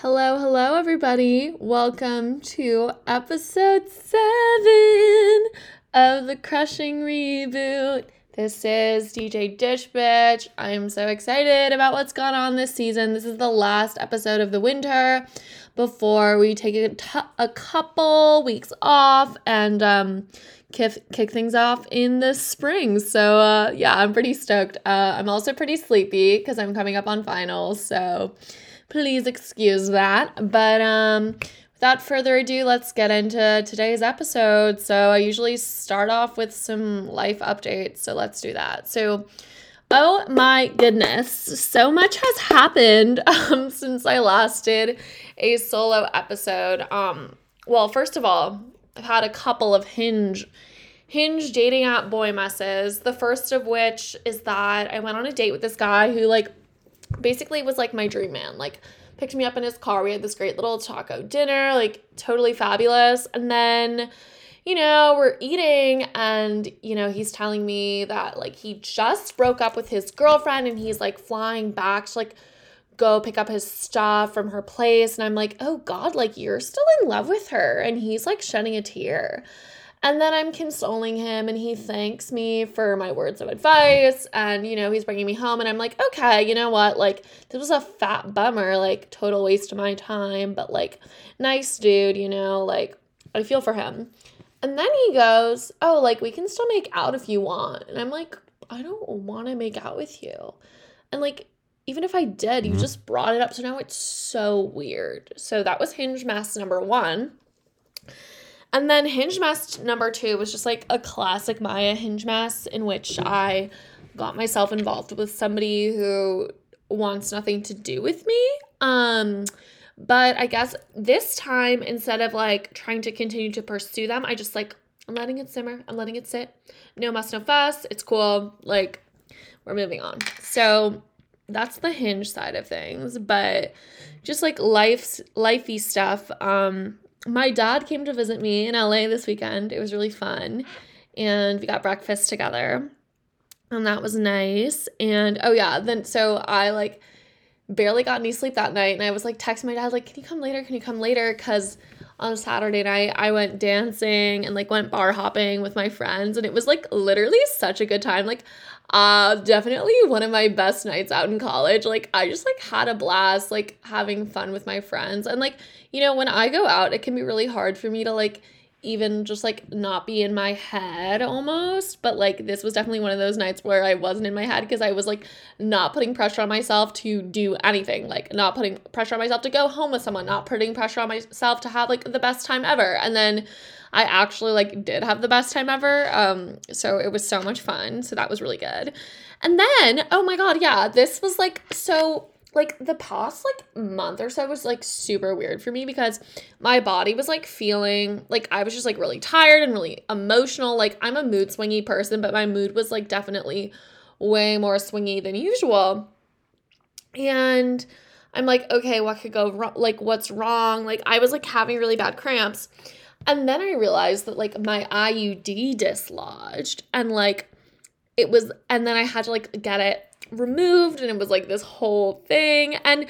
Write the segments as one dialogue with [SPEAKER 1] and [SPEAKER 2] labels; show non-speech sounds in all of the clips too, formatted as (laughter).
[SPEAKER 1] Hello, hello, everybody. Welcome to episode seven of the Crushing Reboot. This is DJ Dish Bitch. I'm so excited about what's gone on this season. This is the last episode of the winter before we take a, t- a couple weeks off and um, kick, kick things off in the spring. So, uh, yeah, I'm pretty stoked. Uh, I'm also pretty sleepy because I'm coming up on finals. So, please excuse that. But, um, without further ado, let's get into today's episode. So, I usually start off with some life updates. So, let's do that. So, Oh my goodness, so much has happened (laughs) um, since I last did a solo episode. Um, well, first of all, I've had a couple of hinge hinge dating app boy messes. The first of which is that I went on a date with this guy who like basically it was like my dream man. Like picked me up in his car. We had this great little taco dinner, like totally fabulous. And then you know, we're eating and, you know, he's telling me that like he just broke up with his girlfriend and he's like flying back to like go pick up his stuff from her place. And I'm like, oh God, like you're still in love with her. And he's like shedding a tear. And then I'm consoling him and he thanks me for my words of advice. And, you know, he's bringing me home. And I'm like, okay, you know what? Like, this was a fat bummer, like, total waste of my time, but like, nice dude, you know, like, I feel for him. And then he goes, Oh, like we can still make out if you want. And I'm like, I don't want to make out with you. And like, even if I did, you mm-hmm. just brought it up. So now it's so weird. So that was hinge mess number one. And then hinge mess number two was just like a classic Maya hinge mess in which I got myself involved with somebody who wants nothing to do with me. Um, but I guess this time, instead of like trying to continue to pursue them, I just like, I'm letting it simmer. I'm letting it sit. No muss, no fuss. It's cool. Like, we're moving on. So that's the hinge side of things. But just like life's lifey stuff. Um, my dad came to visit me in LA this weekend. It was really fun. And we got breakfast together. And that was nice. And oh yeah, then so I like barely got any sleep that night and I was like texting my dad like can you come later can you come later cuz on Saturday night I went dancing and like went bar hopping with my friends and it was like literally such a good time like uh definitely one of my best nights out in college. Like I just like had a blast like having fun with my friends. And like you know when I go out it can be really hard for me to like even just like not be in my head almost. But like this was definitely one of those nights where I wasn't in my head because I was like not putting pressure on myself to do anything. Like not putting pressure on myself to go home with someone not putting pressure on myself to have like the best time ever. And then I actually like did have the best time ever um so it was so much fun so that was really good and then oh my god yeah this was like so like the past like month or so was like super weird for me because my body was like feeling like I was just like really tired and really emotional. Like I'm a mood swingy person, but my mood was like definitely way more swingy than usual. And I'm like, okay, what could go wrong? Like, what's wrong? Like, I was like having really bad cramps. And then I realized that like my IUD dislodged and like it was, and then I had to like get it removed and it was like this whole thing. And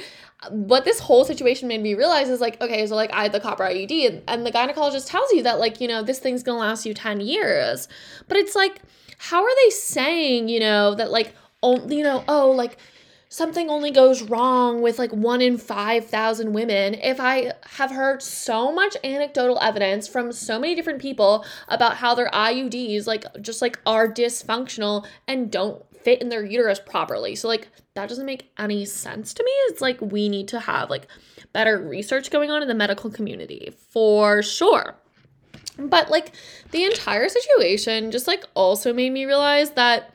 [SPEAKER 1] what this whole situation made me realize is like okay so like i had the copper iud and, and the gynecologist tells you that like you know this thing's gonna last you 10 years. But it's like how are they saying you know that like only you know oh like something only goes wrong with like one in 5,000 women if I have heard so much anecdotal evidence from so many different people about how their IUDs like just like are dysfunctional and don't fit in their uterus properly. So like that doesn't make any sense to me. It's like we need to have like better research going on in the medical community for sure. But like the entire situation just like also made me realize that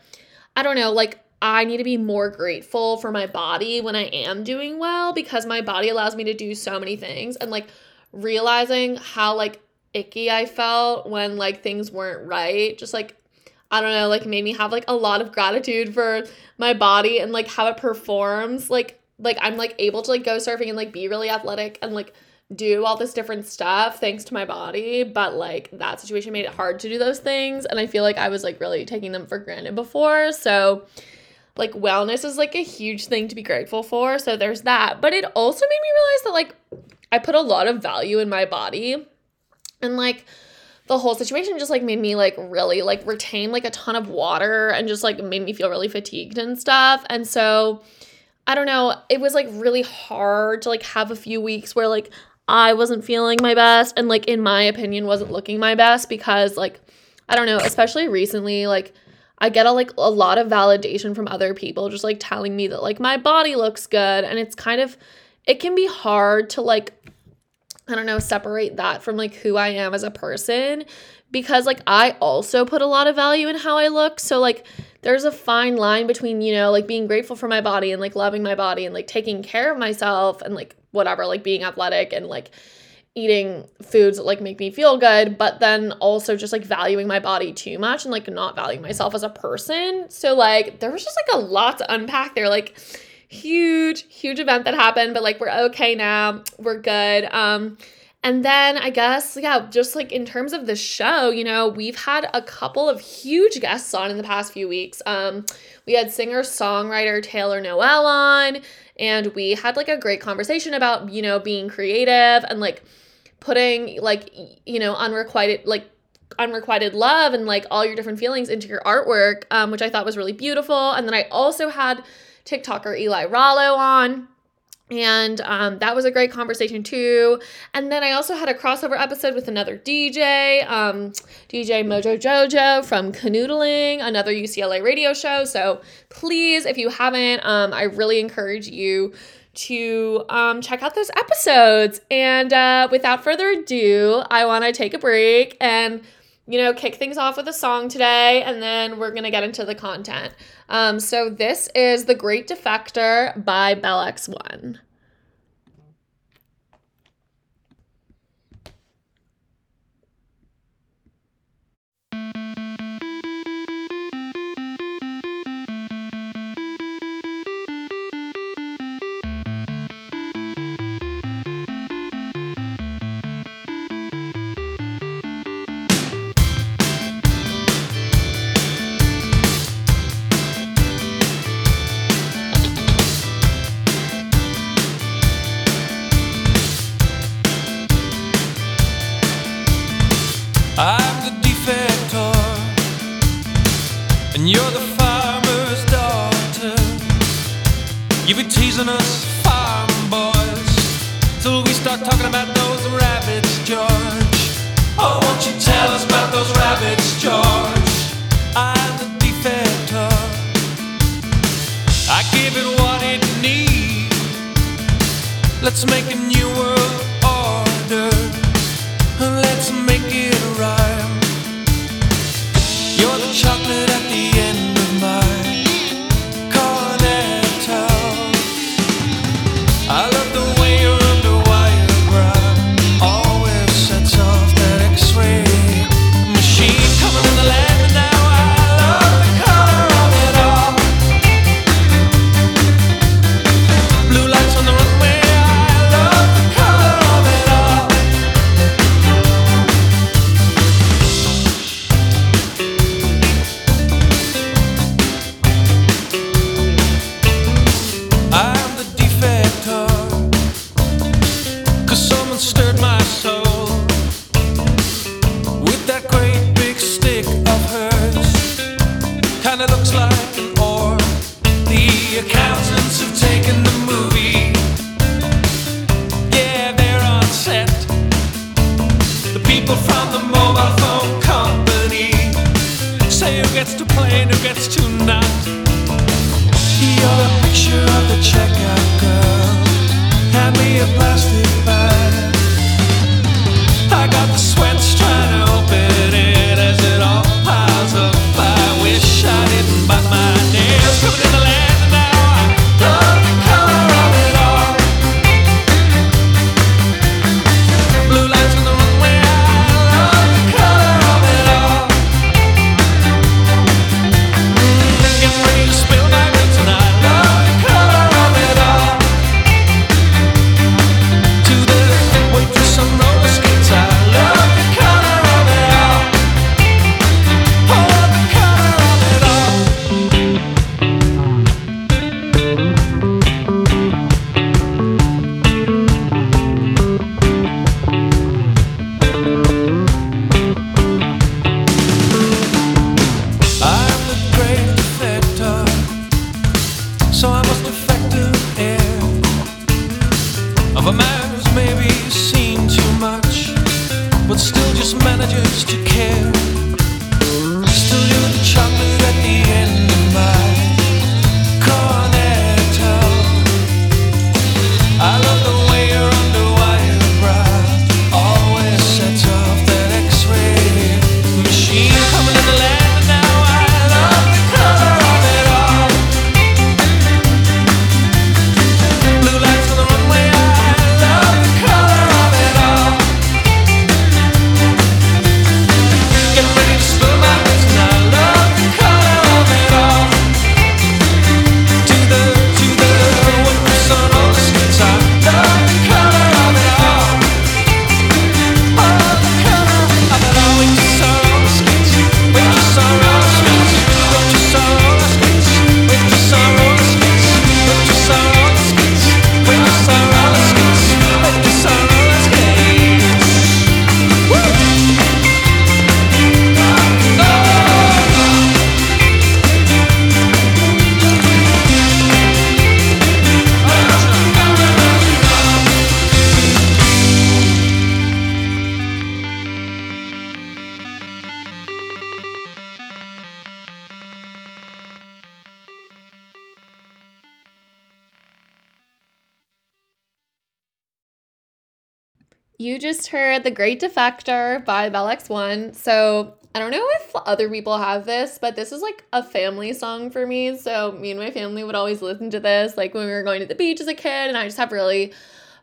[SPEAKER 1] I don't know, like I need to be more grateful for my body when I am doing well because my body allows me to do so many things and like realizing how like icky I felt when like things weren't right just like I don't know, like made me have like a lot of gratitude for my body and like how it performs. Like like I'm like able to like go surfing and like be really athletic and like do all this different stuff thanks to my body, but like that situation made it hard to do those things and I feel like I was like really taking them for granted before. So like wellness is like a huge thing to be grateful for. So there's that. But it also made me realize that like I put a lot of value in my body. And like the whole situation just like made me like really like retain like a ton of water and just like made me feel really fatigued and stuff. And so I don't know, it was like really hard to like have a few weeks where like I wasn't feeling my best and like in my opinion wasn't looking my best because like I don't know, especially recently like I get a like a lot of validation from other people just like telling me that like my body looks good and it's kind of it can be hard to like I don't know, separate that from like who I am as a person because like I also put a lot of value in how I look. So like there's a fine line between, you know, like being grateful for my body and like loving my body and like taking care of myself and like whatever, like being athletic and like eating foods that like make me feel good, but then also just like valuing my body too much and like not valuing myself as a person. So like there was just like a lot to unpack there. Like huge, huge event that happened, but like we're okay now. We're good. Um and then I guess, yeah, just like in terms of the show, you know, we've had a couple of huge guests on in the past few weeks. Um, we had singer songwriter Taylor Noel on, and we had like a great conversation about, you know, being creative and like putting like you know unrequited like unrequited love and like all your different feelings into your artwork um, which i thought was really beautiful and then i also had tiktoker eli rallo on and um, that was a great conversation too. And then I also had a crossover episode with another DJ, um, DJ Mojo Jojo from Canoodling, another UCLA radio show. So please, if you haven't, um, I really encourage you to um, check out those episodes. And uh, without further ado, I want to take a break and, you know, kick things off with a song today, and then we're to get into the content. Um, so this is The Great Defector by Bell X1.
[SPEAKER 2] Just The
[SPEAKER 1] Great Defector by Bell X1. So I don't know if other people have this, but this is like a family song for me. So me and my family would always listen to this, like when we were going to the beach as a kid, and I just have really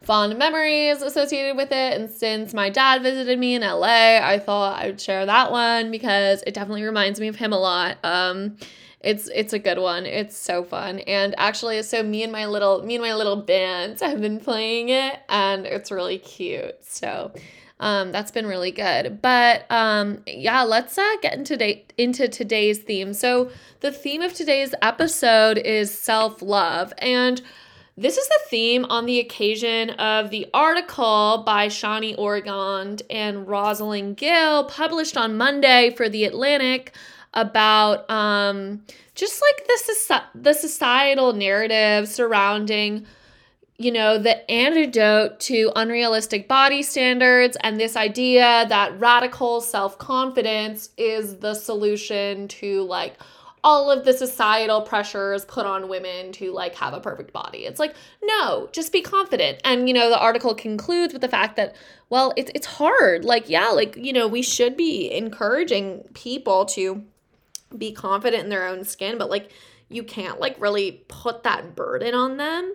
[SPEAKER 1] fond memories associated with it. And since my dad visited me in LA, I thought I would share that one because it definitely reminds me of him a lot. Um, it's it's a good one. It's so fun. And actually, so me and my little me and my little band have been playing it, and it's really cute. So. Um, that's been really good. But um, yeah, let's uh, get into day- into today's theme. So the theme of today's episode is self love, and this is the theme on the occasion of the article by Shani Orgad and Rosalind Gill published on Monday for The Atlantic about um, just like the, the societal narrative surrounding you know, the antidote to unrealistic body standards and this idea that radical self confidence is the solution to like all of the societal pressures put on women to like have a perfect body. It's like, no, just be confident. And you know, the article concludes with the fact that well, it's it's hard. Like, yeah, like, you know, we should be encouraging people to be confident in their own skin, but like you can't like really put that burden on them.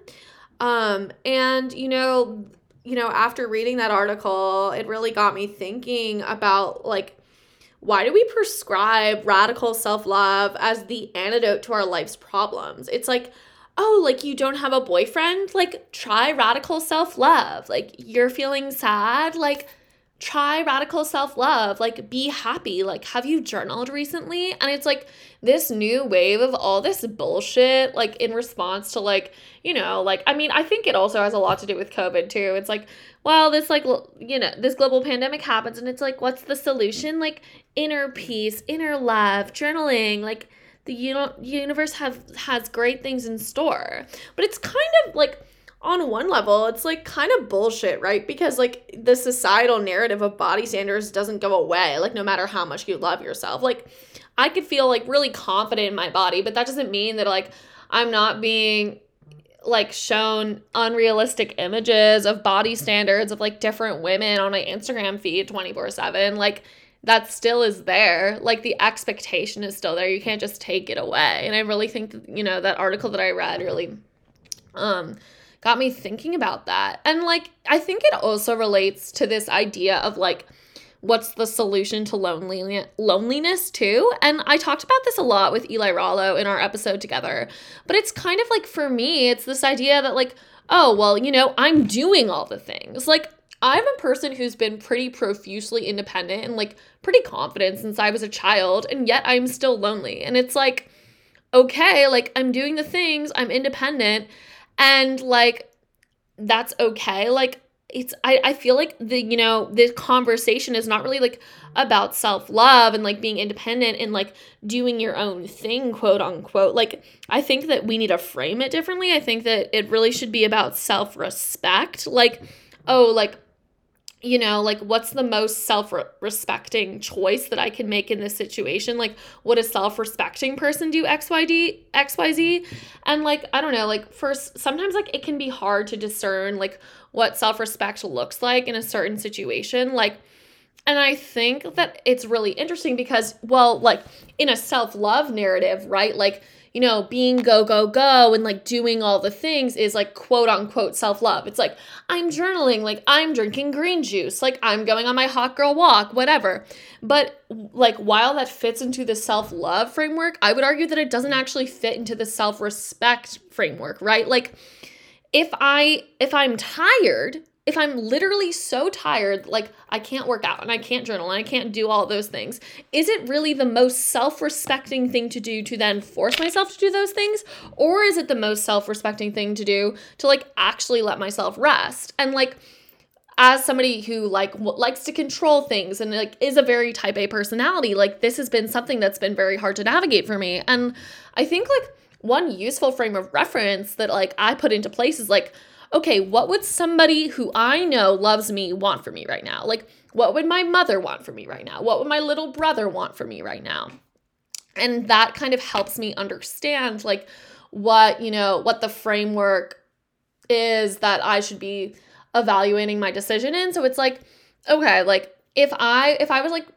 [SPEAKER 1] Um, and you know, you know, after reading that article, it really got me thinking about like why do we prescribe radical self-love as the antidote to our life's problems? It's like, oh, like you don't have a boyfriend? Like try radical self-love. Like you're feeling sad? Like try radical self love. Like, be happy. Like, have you journaled recently? And it's like this new wave of all this bullshit, like, in response to, like, you know, like, I mean, I think it also has a lot to do with COVID too. It's like, well, this, like, you know, this global pandemic happens, and it's like, what's the solution? Like, inner peace, inner love, journaling, like, the universe have has great things in store. But it's kind of like on one level, it's like kind of bullshit, right? Because like the societal narrative of body standards doesn't go away, like no matter how much you love yourself. Like I could feel like really confident in my body, but that doesn't mean that like I'm not being like shown unrealistic images of body standards of like different women on my Instagram feed 24/7. Like that still is there. Like the expectation is still there. You can't just take it away. And I really think you know, that article that I read really um got me thinking about that. And like I think it also relates to this idea of like what's the solution to loneliness loneliness too. And i talked about this a lot with eli rallo in our episode together. But it's kind of like for me it's this idea that like oh well you know i'm doing all the things. Like i'm a person who's been pretty profusely independent and like pretty confident since i was a child and yet i'm still lonely. And it's like okay like i'm doing the things i'm independent and like that's okay. Like it's I, I feel like the you know the conversation is not really like about self-love and like being independent and like doing your own thing quote unquote. Like i think that we need to frame it differently. I think that it really should be about self-respect. Like oh like you know, like what's the most self respecting choice that I can make in this situation? Like, would a self respecting person do XYD, XYZ? And like, I don't know, like, first, sometimes like it can be hard to discern like what self respect looks like in a certain situation. Like, and I think that it's really interesting because, well, like in a self love narrative, right? Like, you know, being go, go, go and like doing all the things is like quote unquote self love. It's like, I'm journaling, like I'm drinking green juice, like I'm going on my hot girl walk, whatever. But like while that fits into the self love framework, I would argue that it doesn't actually fit into the self respect framework, right? Like, if I if I'm tired, if I'm literally so tired, like I can't work out and I can't journal and I can't do all those things, is it really the most self respecting thing to do to then force myself to do those things? Or is it the most self respecting thing to do to like actually let myself rest? And like, as somebody who like w- likes to control things and like is a very type A personality, like this has been something that's been very hard to navigate for me. And I think like one useful frame of reference that like I put into place is like, okay, what would somebody who I know loves me want for me right now? Like, what would my mother want for me right now? What would my little brother want for me right now? And that kind of helps me understand, like, what, you know, what the framework is that I should be evaluating my decision in. So it's like, okay, like, if I, if I was like,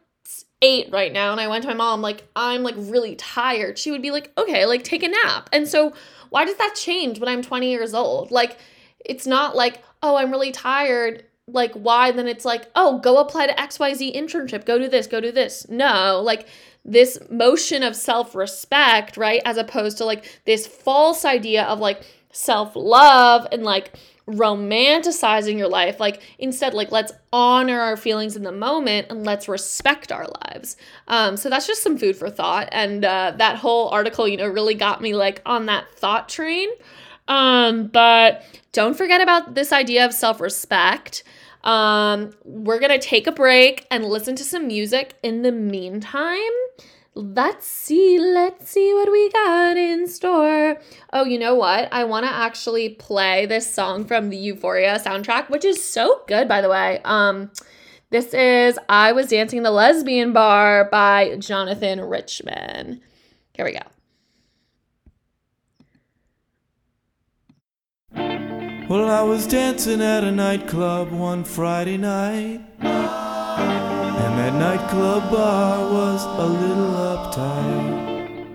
[SPEAKER 1] eight right now and I went to my mom, like, I'm like really tired, she would be like, okay, like take a nap. And so, why does that change when I'm 20 years old? Like, it's not like, oh, I'm really tired. Like, why? Then it's like, oh, go apply to XYZ internship, go do this, go do this. No, like this motion of self respect, right? As opposed to like this false idea of like self love and like romanticizing your life. Like, instead, like, let's honor our feelings in the moment and let's respect our lives. Um, so that's just some food for thought. And uh, that whole article, you know, really got me like on that thought train. Um, but don't forget about this idea of self respect. Um, we're gonna take a break and listen to some music in the meantime. Let's see, let's see what we got in store. Oh, you know what? I want to actually play this song from the Euphoria soundtrack, which is so good, by the way. Um, this is I Was Dancing in the Lesbian Bar by Jonathan Richman. Here we go.
[SPEAKER 3] Well, I was dancing at a nightclub one Friday night. And that nightclub bar was a little uptight.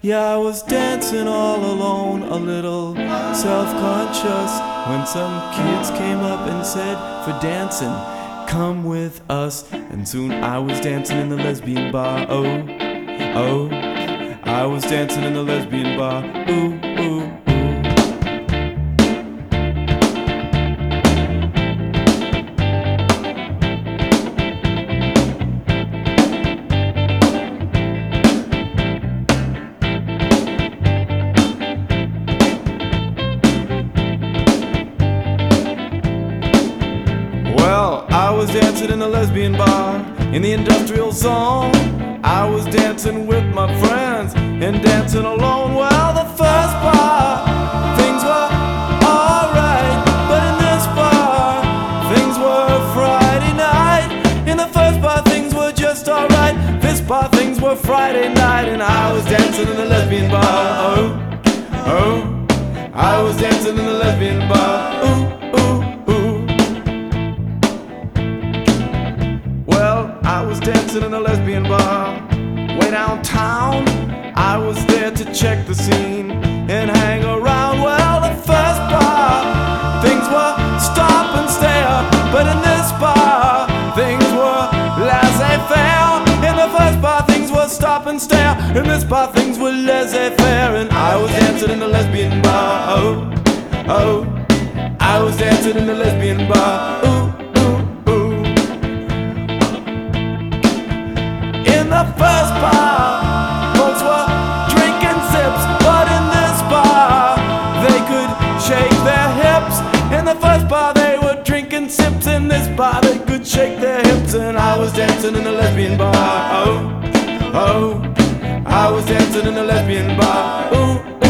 [SPEAKER 3] Yeah, I was dancing all alone, a little self conscious. When some kids came up and said, For dancing, come with us. And soon I was dancing in the lesbian bar. Oh, oh. I was dancing in the lesbian bar. Ooh, ooh. A lesbian bar in the industrial zone. I was dancing with my friends and dancing alone. while the first bar, things were alright. But in this bar, things were Friday night. In the first bar, things were just alright. This bar, things were Friday night. And I was dancing in the lesbian bar. Oh, oh. I was dancing in the lesbian bar. Ooh, dancing in a lesbian bar way downtown. I was there to check the scene and hang around. Well, the first bar, things were stop and stare. But in this bar, things were laissez faire. In the first bar, things were stop and stare. In this bar, things were laissez faire. And I was dancing in the lesbian bar. Oh, oh. I was dancing in the lesbian bar. Ooh, shake their hips, in the first bar and I was dancing in a lesbian bar. Oh, oh, I was dancing in a lesbian bar. Ooh,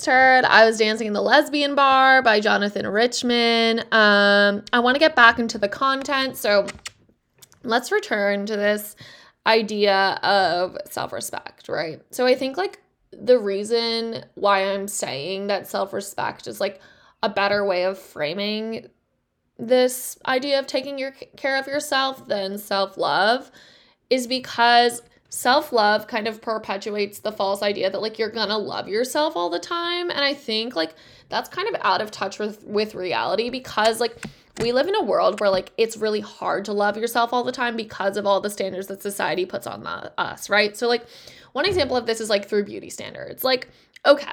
[SPEAKER 1] just heard I Was Dancing in the Lesbian Bar by Jonathan Richman. Um, I want to get back into the content, so let's return to this idea of self respect, right? So I think like the reason why I'm saying that self respect is like a better way of framing this idea of taking your care of yourself than self love is because self love kind of perpetuates the false idea that like you're gonna love yourself all the time. And I think like that's kind of out of touch with with reality because like we live in a world where like it's really hard to love yourself all the time because of all the standards that society puts on the, us, right? So like one example of this is like through beauty standards. Like okay,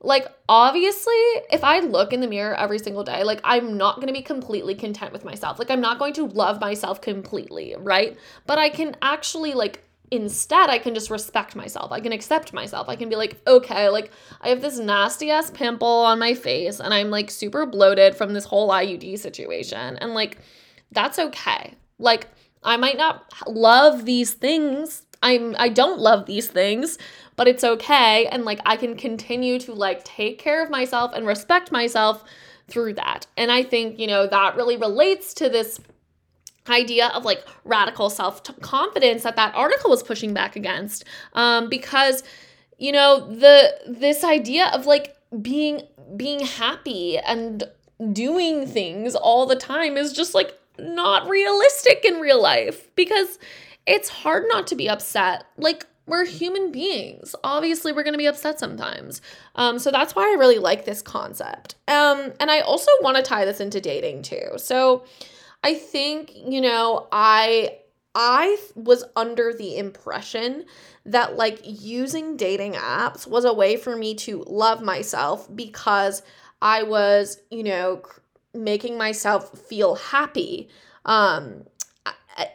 [SPEAKER 1] like obviously if i look in the mirror every single day like i'm not going to be completely content with myself like i'm not going to love myself completely right but i can actually like instead i can just respect myself. I can accept myself. I can be like okay like i have this nasty ass pimple on my face and i'm like super bloated from this whole iud situation. And like that's okay. Like i might not love these things. I'm i don't love these things but it's okay. And like I can continue to like take care of myself and respect myself through that. And I think, you know, that really relates to this idea of like radical self confidence that that article was pushing back against um because you know the this idea of like being being happy and doing things all the time is just like not realistic in real life because it's hard not to be upset like we're human beings. Obviously, we're going to be upset sometimes. Um, so that's why I really like this concept. Um, and I also want to tie this into dating too. So I think, you know, I I was under the impression that like using dating apps was a way for me to love myself because I was, you know, making myself feel happy. Um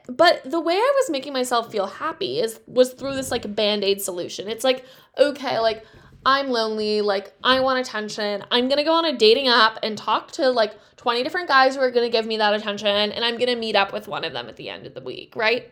[SPEAKER 1] but the way I was making myself feel happy is was through this like band-aid solution. It's like, okay, like I'm lonely, like I want attention. I'm going to go on a dating app and talk to like 20 different guys who are going to give me that attention and I'm going to meet up with one of them at the end of the week, right?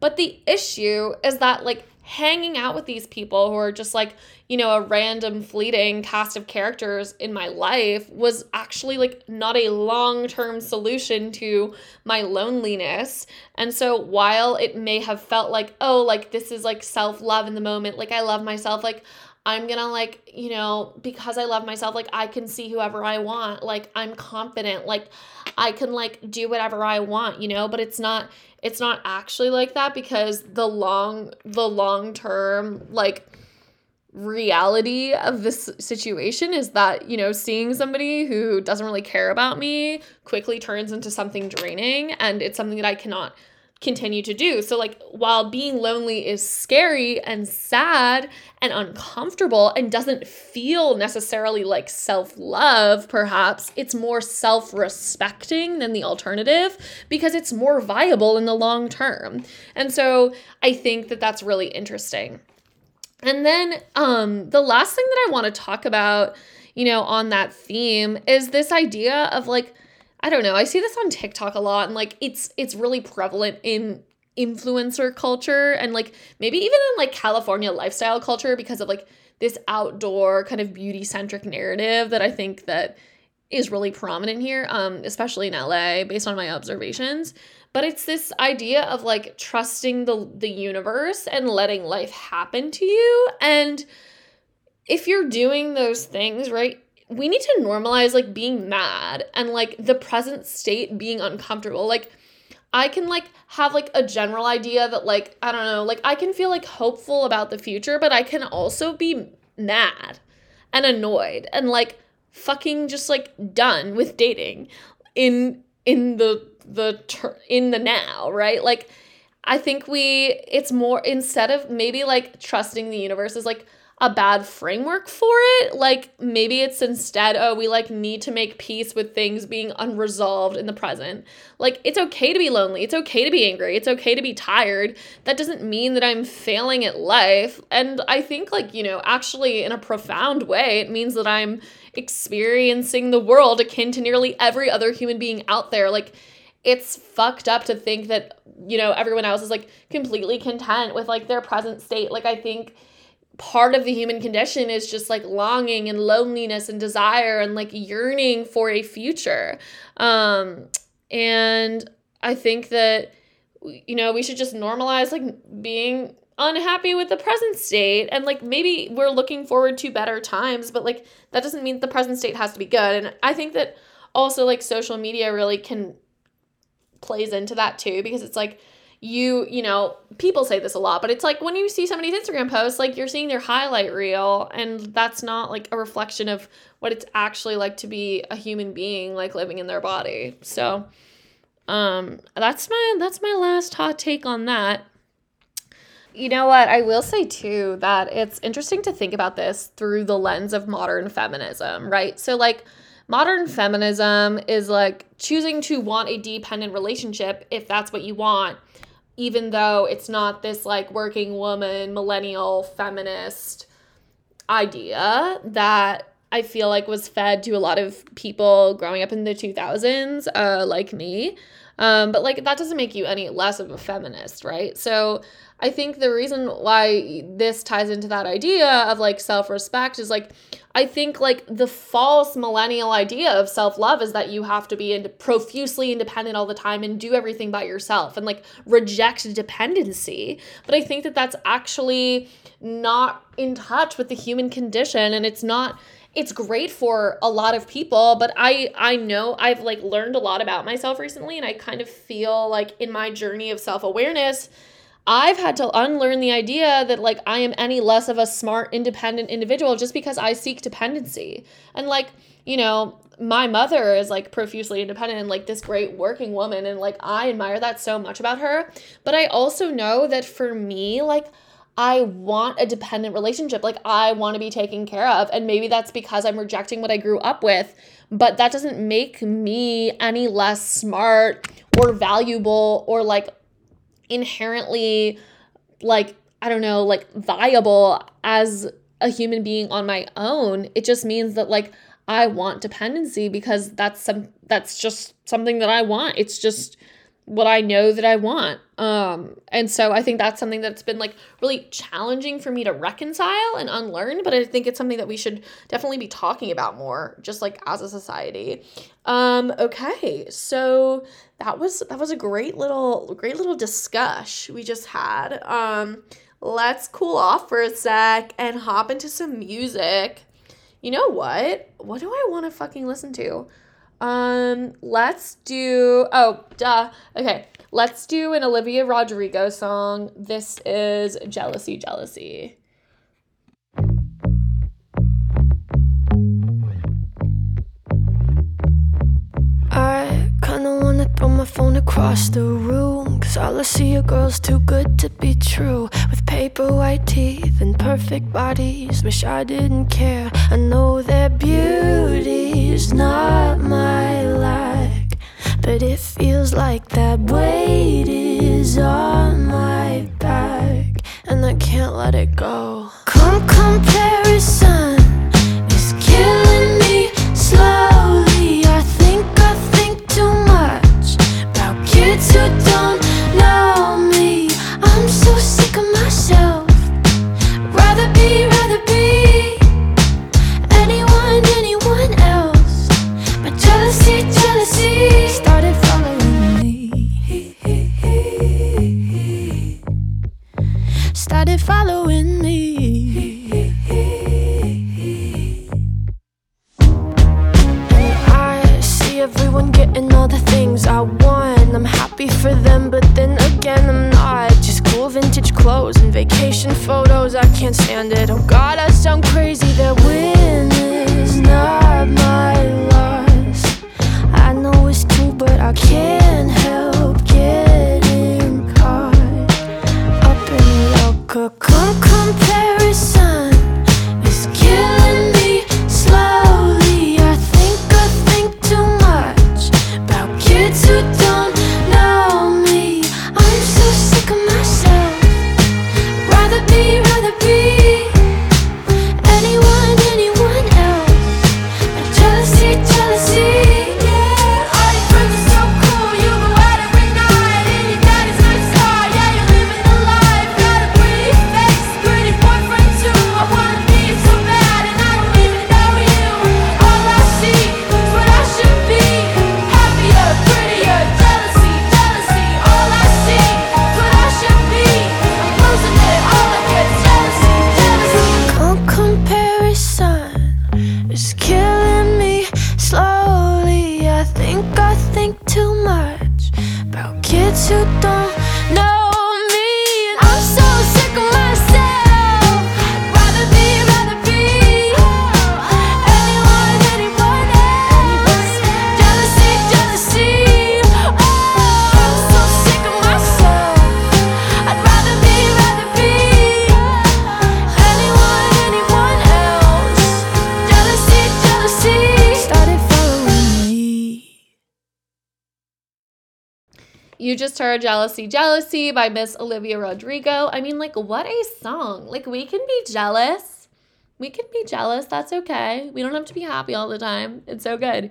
[SPEAKER 1] But the issue is that like hanging out with these people who are just like, you know, a random fleeting cast of characters in my life was actually like not a long term solution to my loneliness. And so while it may have felt like, oh, like this is like self love in the moment, like I love myself, like I'm gonna like, you know, because I love myself, like I can see whoever I want. Like I'm confident. Like I can like do whatever I want, you know, but it's not it's not actually like that because the long the long term like reality of this situation is that you know seeing somebody who doesn't really care about me quickly turns into something draining and it's something that I cannot continue to do. So, like, while being lonely is scary and sad and uncomfortable and doesn't feel necessarily like self love, perhaps, it's more self respecting than the alternative because it's more viable in the long term. And so, I think that that's really interesting. And then, um, the last thing that I want to talk about, you know, on that theme is this idea of like, I don't know. I see this on TikTok a lot and like it's it's really prevalent in influencer culture and like maybe even in like California lifestyle culture because of like this outdoor kind of beauty centric narrative that I think that is really prominent here um especially in LA based on my observations but it's this idea of like trusting the the universe and letting life happen to you and if you're doing those things right we need to normalize like being mad and like the present state being uncomfortable. Like I can like have like a general idea that like I don't know, like I can feel like hopeful about the future, but I can also be mad and annoyed and like fucking just like done with dating in in the the ter- in the now, right? Like I think we it's more instead of maybe like trusting the universe is like a bad framework for it. Like maybe it's instead, oh, we like need to make peace with things being unresolved in the present. Like it's okay to be lonely. It's okay to be angry. It's okay to be tired. That doesn't mean that I'm failing at life. And I think like, you know, actually in a profound way, it means that I'm experiencing the world akin to nearly every other human being out there. Like it's fucked up to think that, you know, everyone else is like completely content with like their present state. Like I think part of the human condition is just like longing and loneliness and desire and like yearning for a future. Um, and I think that, you know, we should just normalize like being unhappy with the present state and like maybe we're looking forward to better times, but like that doesn't mean the present state has to be good. And I think that also like social media really can plays into that too because it's like you, you know, people say this a lot, but it's like when you see somebody's Instagram post, like you're seeing their highlight reel, and that's not like a reflection of what it's actually like to be a human being, like living in their body. So, um, that's my that's my last hot take on that. You know what? I will say too that it's interesting to think about this through the lens of modern feminism, right? So, like, modern feminism is like choosing to want a dependent relationship if that's what you want even though it's not this like working woman, millennial feminist idea that I feel like was fed to a lot of people growing up in the 2000s, uh, like me. Um, but like that doesn't make you any less of a feminist, right? So I think the reason why this ties into that idea of like self respect is like, I think like the false millennial idea of self love is that you have to be in, profusely independent all the time and do everything by yourself and like reject dependency. But I think that that's actually not in touch with the human condition and it's not it's great for a lot of people but i i know i've like learned a lot about myself recently and i kind of feel like in my journey of self-awareness I've had to unlearn the idea that like I am any less of a smart, independent individual just because I seek dependency. And like, you know, my mother is like profusely independent and like this great working woman and like I admire that so much about her. But I also know that for me, like I want a dependent relationship. Like I want to be taken care of. And maybe that's because I'm rejecting what I grew up with, but that doesn't make me any less smart or valuable or like inherently like I don't know, like viable as a human being on my own. It just means that like I want dependency because that's some that's just something that I want. It's just what I know that I want. Um, and so I think that's something that's been like really challenging for me to reconcile and unlearn, but I think it's something that we should definitely be talking about more, just like as a society. Um, okay, so that was that was a great little great little discuss we just had. Um, let's cool off for a sec and hop into some music. You know what? What do I want to fucking listen to? Um, let's do oh duh. Okay, let's do an Olivia Rodrigo song. This is Jealousy, Jealousy.
[SPEAKER 4] Throw my phone across the room. Cause all I see are girls too good to be true. With paper white teeth and perfect bodies. Wish I didn't care. I know their beauty's not my lack. But it feels like that weight is on my back. And I can't let it go. Come comparison all the things I want. I'm happy for them, but then again, I'm not. Just cool vintage clothes and vacation photos. I can't stand it. Oh God, I sound crazy. Their win is not my loss. I know it's true, but I can't help getting You
[SPEAKER 1] just heard Jealousy Jealousy by Miss Olivia Rodrigo. I mean, like, what a song. Like, we can be jealous. We can be jealous. That's okay. We don't have to be happy all the time. It's so good.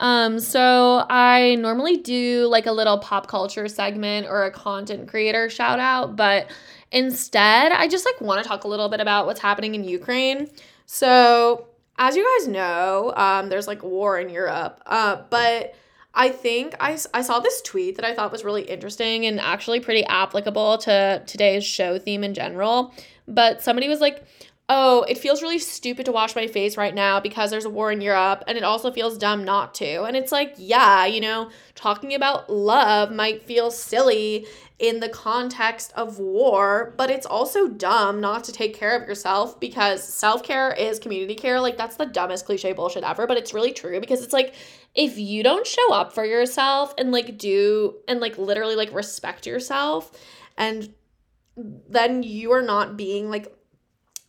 [SPEAKER 1] Um, so I normally do like a little pop culture segment or a content creator shout out, but instead, I just like want to talk a little bit about what's happening in Ukraine. So, as you guys know, um, there's like war in Europe, uh, but I think I, I saw this tweet that I thought was really interesting and actually pretty applicable to today's show theme in general. But somebody was like, oh, it feels really stupid to wash my face right now because there's a war in Europe, and it also feels dumb not to. And it's like, yeah, you know, talking about love might feel silly in the context of war, but it's also dumb not to take care of yourself because self care is community care. Like, that's the dumbest cliche bullshit ever, but it's really true because it's like, if you don't show up for yourself and like do and like literally like respect yourself and then you are not being like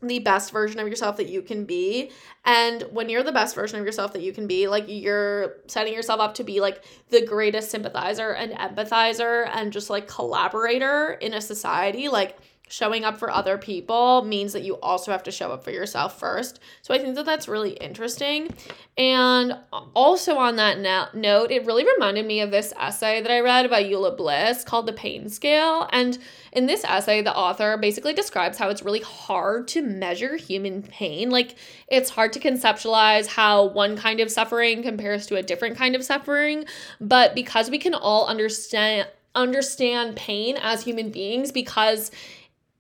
[SPEAKER 1] the best version of yourself that you can be. And when you're the best version of yourself that you can be, like you're setting yourself up to be like the greatest sympathizer and empathizer and just like collaborator in a society, like showing up for other people means that you also have to show up for yourself first. So I think that that's really interesting. And also on that no- note, it really reminded me of this essay that I read by Eula Biss called The Pain Scale. And in this essay, the author basically describes how it's really hard to measure human pain. Like, it's hard to conceptualize how one kind of suffering compares to a different kind of suffering. But because we can all understand understand pain as human beings because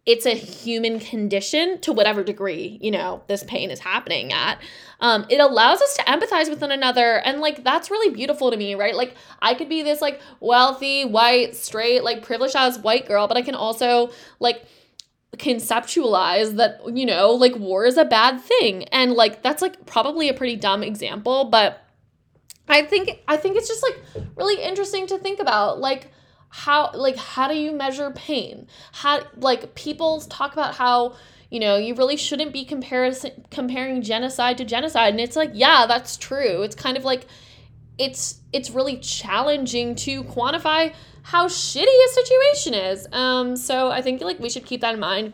[SPEAKER 1] it's a human condition to whatever degree you know this pain is happening at. Um, it allows us to empathize with one another and like that's really beautiful to me right? Like i could be this like wealthy white straight like privileged as white girl but i can also like conceptualize that you know like war is a bad thing. And like that's like probably a pretty dumb example but I think I think it's just like really interesting to think about like how like how do you measure pain? How like people talk about how you know you really shouldn't be comparison comparing genocide to genocide and it's like yeah that's true it's kind of like it's it's really challenging to quantify how shitty a situation is um so i think like we should keep that in mind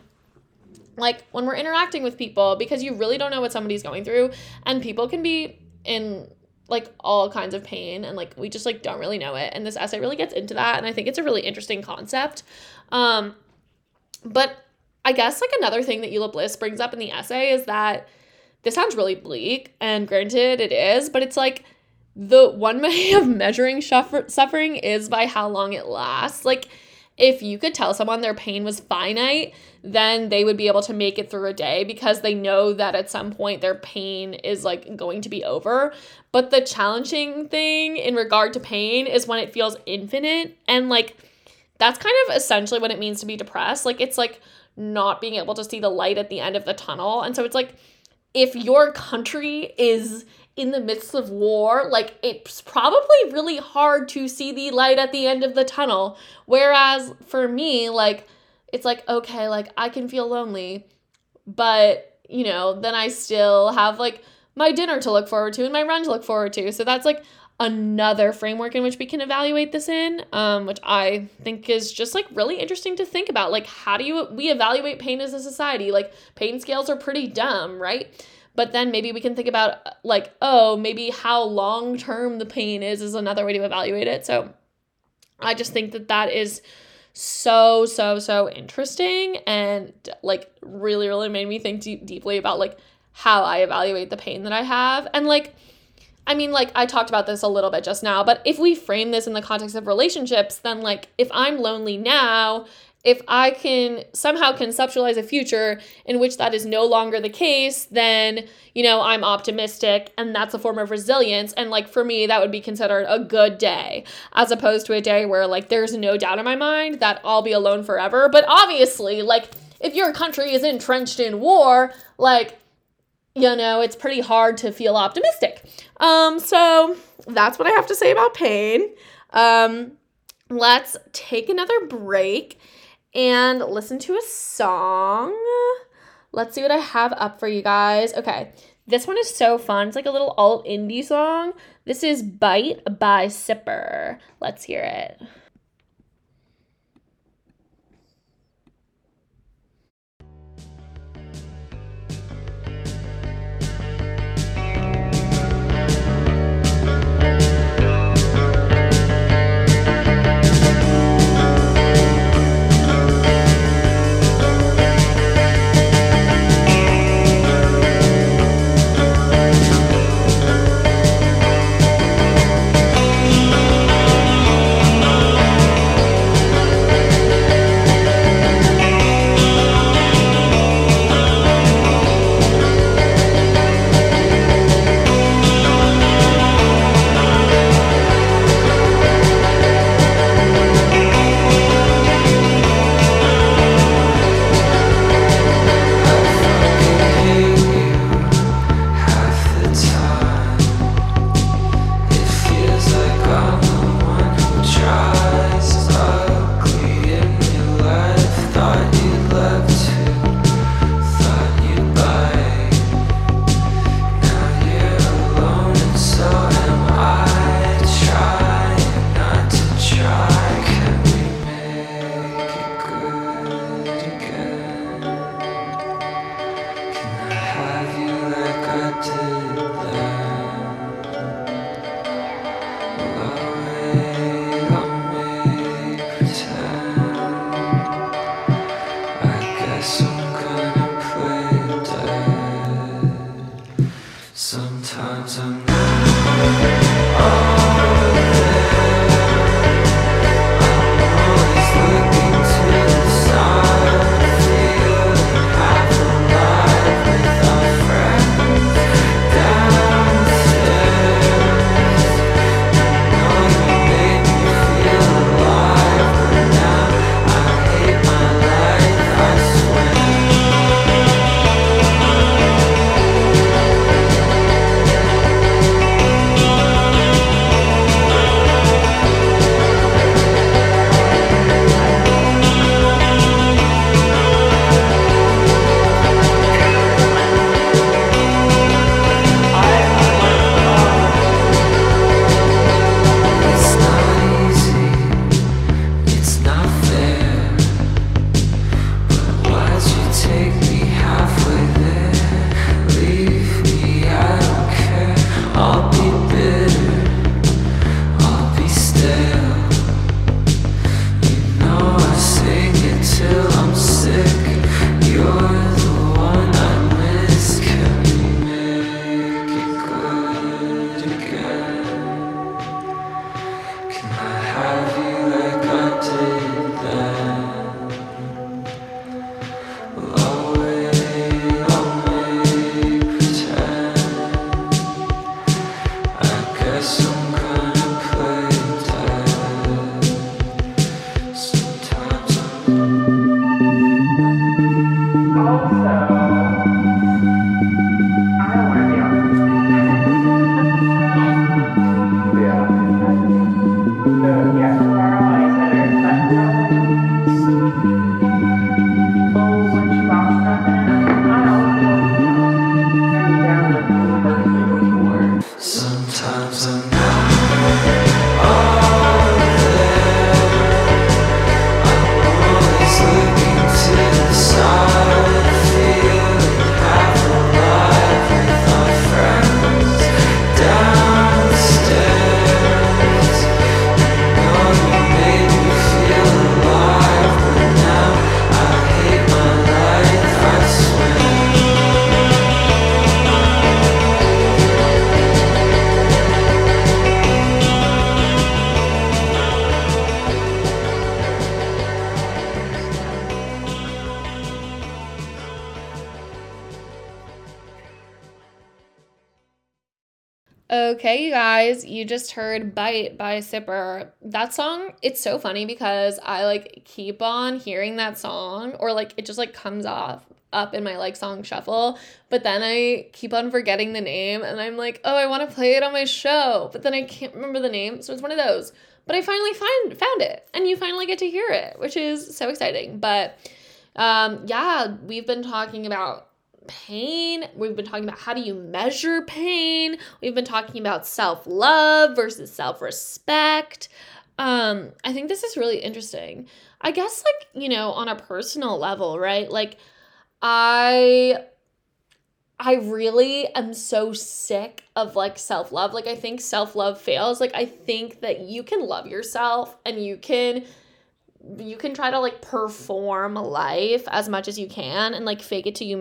[SPEAKER 1] like when we're interacting with people because you really don't know what somebody's going through and people can be in like all kinds of pain and like we just like don't really know it. And this essay really gets into that and i think it's a really interesting concept. Um but i guess like another thing that eula biss brings up in the essay is that this sounds really bleak and granted it is but it's like the one way (laughs) of measuring suffer- suffering is by how long it lasts. Like if you could tell someone their pain was finite, then they would be able to make it through a day because they know that at some point their pain is like going to be over. But the challenging thing in regard to pain is when it feels infinite and like that's kind of essentially what it means to be depressed. Like it's like not being able to see the light at the end of the tunnel. And so it's like if your country is in the midst of war, like it's probably really hard to see the light at the end of the tunnel. Whereas for me, like it's like, okay, like I can feel lonely, but you know, then I still have like my dinner to look forward to and my run to look forward to. So that's like another framework in which we can evaluate this in, um, which I think is just like really interesting to think about. Like, how do you we evaluate pain as a society? Like, pain scales are pretty dumb, right? but then maybe we can think about like oh maybe how long term the pain is is another way to evaluate it so i just think that that is so so so interesting and like really really made me think deep, deeply about like how i evaluate the pain that i have and like I mean, like, I talked about this a little bit just now, but if we frame this in the context of relationships, then, like, if I'm lonely now if I can somehow conceptualize a future in which that is no longer the case, then, you know, I'm optimistic and that's a form of resilience. And like for me, that would be considered a good day, as opposed to a day where like there's no doubt in my mind that I'll be alone forever. But obviously, like if your country is entrenched in war, like, you know, it's pretty hard to feel optimistic. Um, so that's what I have to say about pain. Um, let's take another break and listen to a song. Let's see what I have up for you guys. Okay, this one is so fun. It's like a little alt indie song. This is Bite by Sipper. Let's hear it. Just heard Bite by Sipper. That song, it's so funny because I like keep on hearing that song or like it just like comes off up in my like song shuffle, but then I keep on forgetting the name and I'm like, "Oh, I want to play it on my show." But then I can't remember the name. So it's one of those. But I finally find found it and you finally get to hear it, which is so exciting. But um yeah, we've been talking about pain. We've been talking about how do you measure pain. We've been talking about self-love versus self-respect. Um, I think this is really interesting. I guess like, you know, on a personal level, right? Like I I really am so sick of like self love. Like, I think self love fails. Like, I think that you can love yourself and you can you can try to like perform life as much as you can and like fake it till you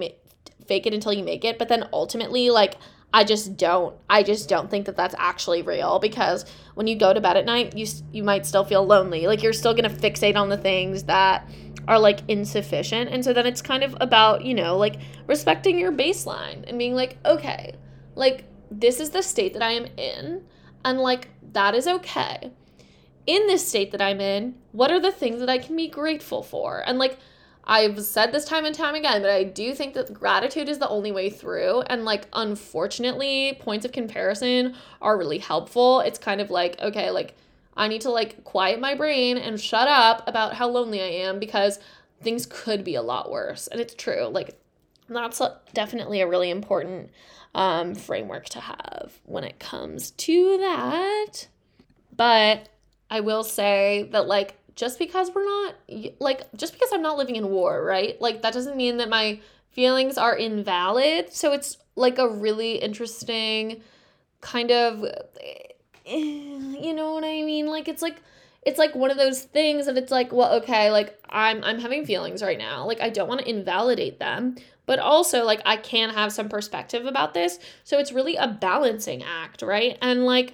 [SPEAKER 1] fake it until you make it but then ultimately like i just don't. I just don't think that that's actually real because when you go to bed at night you you might still feel lonely. Like you're still going to fixate on the things that are like insufficient and so then it's kind of about you know like respecting your baseline and being like okay like this is the state that i am in and like that is okay. In this state that I'm in, what are the things that I can be grateful for? And like I've said this time and time again, but I do think that gratitude is the only way through. And like unfortunately, points of comparison are really helpful. It's kind of like, okay, like I need to like quiet my brain and shut up about how lonely I am because things could be a lot worse. And it's true. Like that's definitely a really important um, framework to have when it comes to that. But I will say that like just because we're not like just because I'm not living in war, right? Like that doesn't mean that my feelings are invalid. So it's like a really interesting kind of eh, you know what I mean? Like it's like it's like one of those things that it's like, well, okay, like I'm I'm having feelings right now. Like I don't want to invalidate them, but also like I can have some perspective about this. So it's really a balancing act, right? And like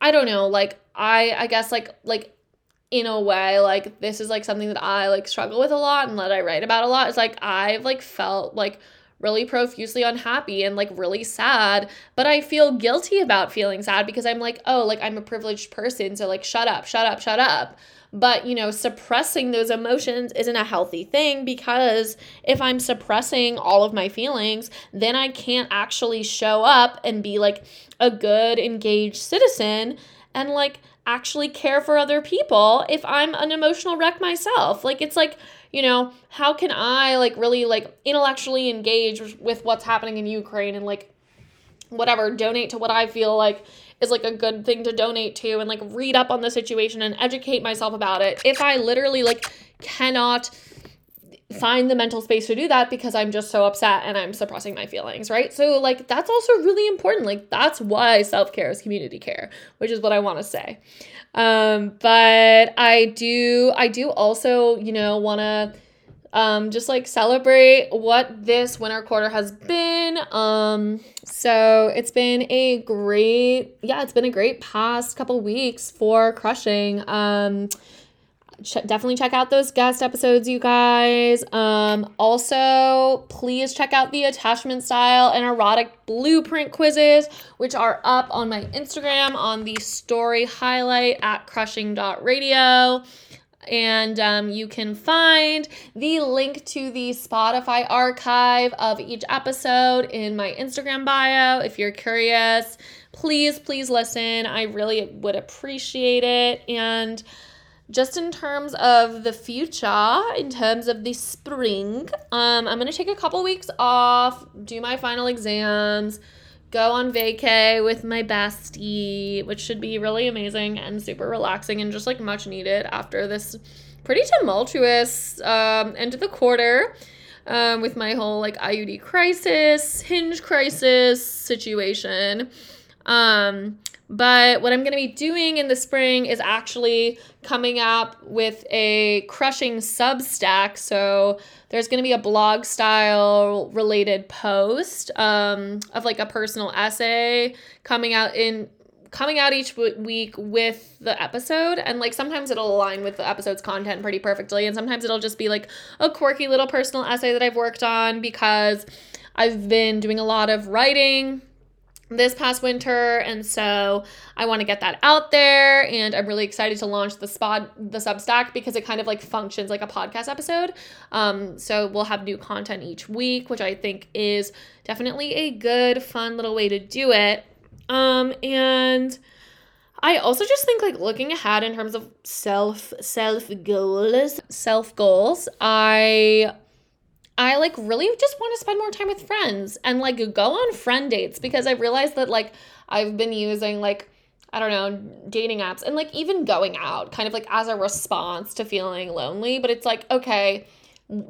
[SPEAKER 1] I don't know, like I I guess like like in a way like this is like something that I like struggle with a lot and that I write about a lot. It's like I've like felt like really profusely unhappy and like really sad, but I feel guilty about feeling sad because I'm like, oh, like I'm a privileged person, so like shut up, shut up, shut up. But, you know, suppressing those emotions isn't a healthy thing because if I'm suppressing all of my feelings, then I can't actually show up and be like a good, engaged citizen and like actually care for other people if I'm an emotional wreck myself. Like, it's like, you know, how can I like really like intellectually engage with what's happening in Ukraine and like whatever, donate to what I feel like is like a good thing to donate to and like read up on the situation and educate myself about it. If I literally like cannot find the mental space to do that because I'm just so upset and I'm suppressing my feelings, right? So like that's also really important. Like that's why self-care is community care, which is what I want to say. Um but I do I do also, you know, want to um, just like celebrate what this winter quarter has been. Um, so it's been a great, yeah, it's been a great past couple weeks for crushing. Um, ch- definitely check out those guest episodes, you guys. Um, also, please check out the attachment style and erotic blueprint quizzes, which are up on my Instagram on the story highlight at crushing.radio and um, you can find the link to the Spotify archive of each episode in my Instagram bio. If you're curious, please, please listen. I really would appreciate it. And just in terms of the future, in terms of the spring, um, I'm gonna take a couple weeks off, do my final exams go on vacay with my bestie, which should be really amazing and super relaxing and just like much needed after this pretty tumultuous um, end of the quarter um, with my whole like IUD crisis, hinge crisis situation. Um, but what I'm going to be doing in the spring is actually coming up with a crushing Substack. So there's going to be a blog style related post um, of like a personal essay coming out in coming out each week with the episode. And like sometimes it'll align with the episode's content pretty perfectly. And sometimes it'll just be like a quirky little personal essay that I've worked on because I've been doing a lot of writing this past winter and so I want to get that out there and I'm really excited to launch the spot the Substack because it kind of like functions like a podcast episode. Um so we'll have new content each week, which I think is definitely a good fun little way to do it. Um and I also just think like looking ahead in terms of self self goals, self goals, I I like really just want to spend more time with friends and like go on friend dates because I realized that like I've been using like I don't know, dating apps and like even going out kind of like as a response to feeling lonely, but it's like okay,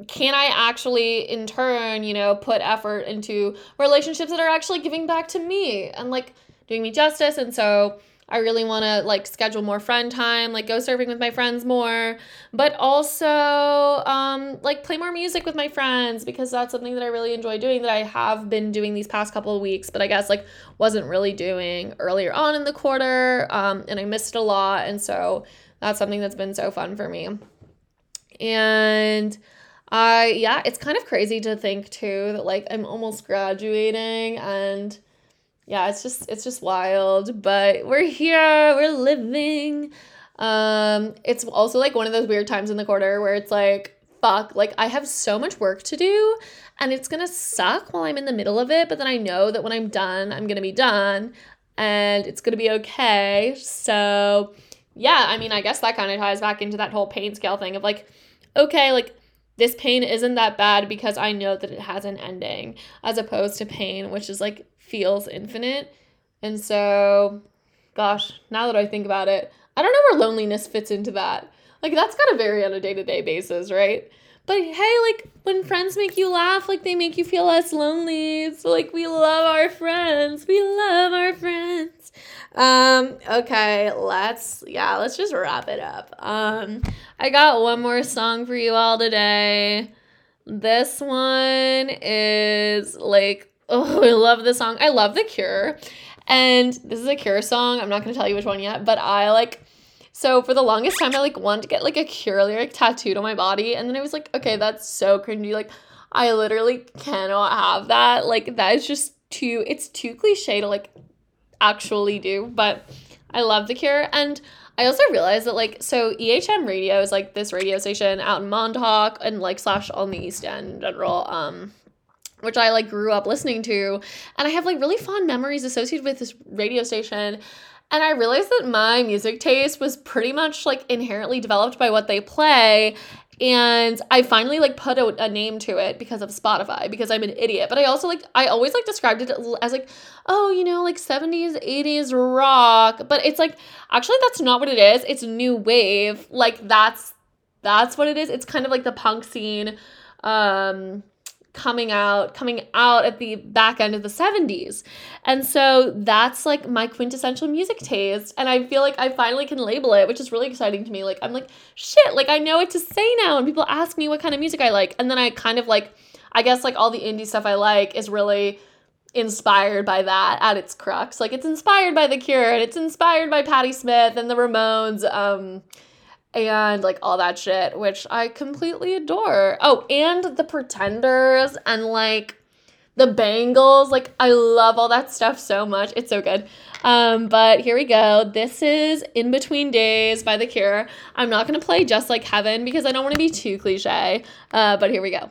[SPEAKER 1] can I actually in turn, you know, put effort into relationships that are actually giving back to me and like doing me justice? And so I really want to like schedule more friend time, like go surfing with my friends more, but also um, like play more music with my friends because that's something that I really enjoy doing that I have been doing these past couple of weeks, but I guess like wasn't really doing earlier on in the quarter um, and I missed a lot. And so that's something that's been so fun for me. And I, yeah, it's kind of crazy to think too that like I'm almost graduating and yeah, it's just it's just wild, but we're here, we're living. Um it's also like one of those weird times in the quarter where it's like fuck, like I have so much work to do and it's to suck while I'm in the middle of it, but then I know that when I'm done, I'm to be done and it's to be okay. So, yeah, I mean, I guess that kind of ties back into that whole pain scale thing of like okay, like this pain isn't that bad because I know that it has an ending, as opposed to pain, which is like feels infinite. And so, gosh, now that I think about it, I don't know where loneliness fits into that. Like, that's got to vary on a day to day basis, right? But hey, like, when friends make you laugh, like, they make you feel less lonely. So, like, we love our friends. We love our friends. Um, okay, let's, yeah, let's just wrap it up. Um, I got one more song for you all today. This one is like Oh, (laughs) I love this song. I love The Cure. And this is a Cure song. I'm not going to tell you which one yet, but I like so for the longest time I like wanted to get like a Cure lyric tattooed on my body and then I was like, okay, that's so cringy. Like I literally cannot have that. Like that is just too it's too cliche to like actually do, but I love The Cure and I also realized that like so EHM radio is like this radio station out in Montauk and like slash on the East End in general. Um which I like grew up listening to. And I have like really fond memories associated with this radio station. And I realized that my music taste was pretty much like inherently developed by what they play. And I finally like put a, a, name to it because of Spotify because I'm an idiot. But I also like I always like described it as like, oh, you know, like 70s, 80s rock. But it's like actually that's not what it is. It's new wave. Like that's that's what it is. It's kind of like the punk scene. Um coming out coming out at the back end of the 70s and so that's like my quintessential music taste. And i feel like i finally can label it which is really exciting to me. Like i'm like shit like i know what to say now and people ask me what kind of music i like. And then i kind of like i guess like all the indie stuff i like is really inspired by that at its crux. Like it's inspired by the cure and it's inspired by patti smith and the ramones um and like all that shit, which I completely adore. Oh, and the Pretenders and like the Bangles. Like I love all that stuff so much. It's so good. Um, but here we go. This is In Between Days by The Cure. I'm not gonna play Just Like Heaven because I don't want to be too cliche. Uh, but here we go.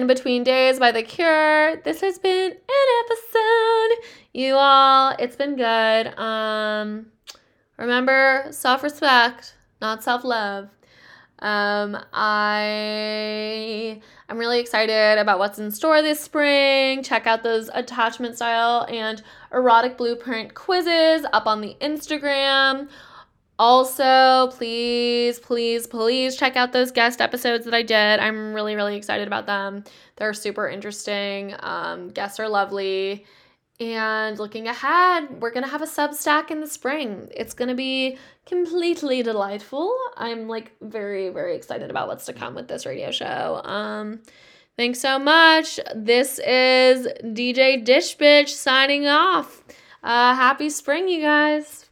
[SPEAKER 1] In Between Days by The Cure. This has been an episode. You all, it's been good. Um, remember self respect, not self love. Um, I I'm really excited about what's in store this spring. Check out those attachment style and erotic blueprint quizzes up on the Instagram. Also, please, please, please check out those guest episodes that I did. I'm really, really excited about them. They're super interesting. Um, guests are lovely. And looking ahead, we're going to have a Substack in the spring. It's going to be completely delightful. I'm like very, very excited about what's to come with this radio show. Um, thanks so much. This is DJ Dish Bitch signing off. Uh, happy spring, you guys.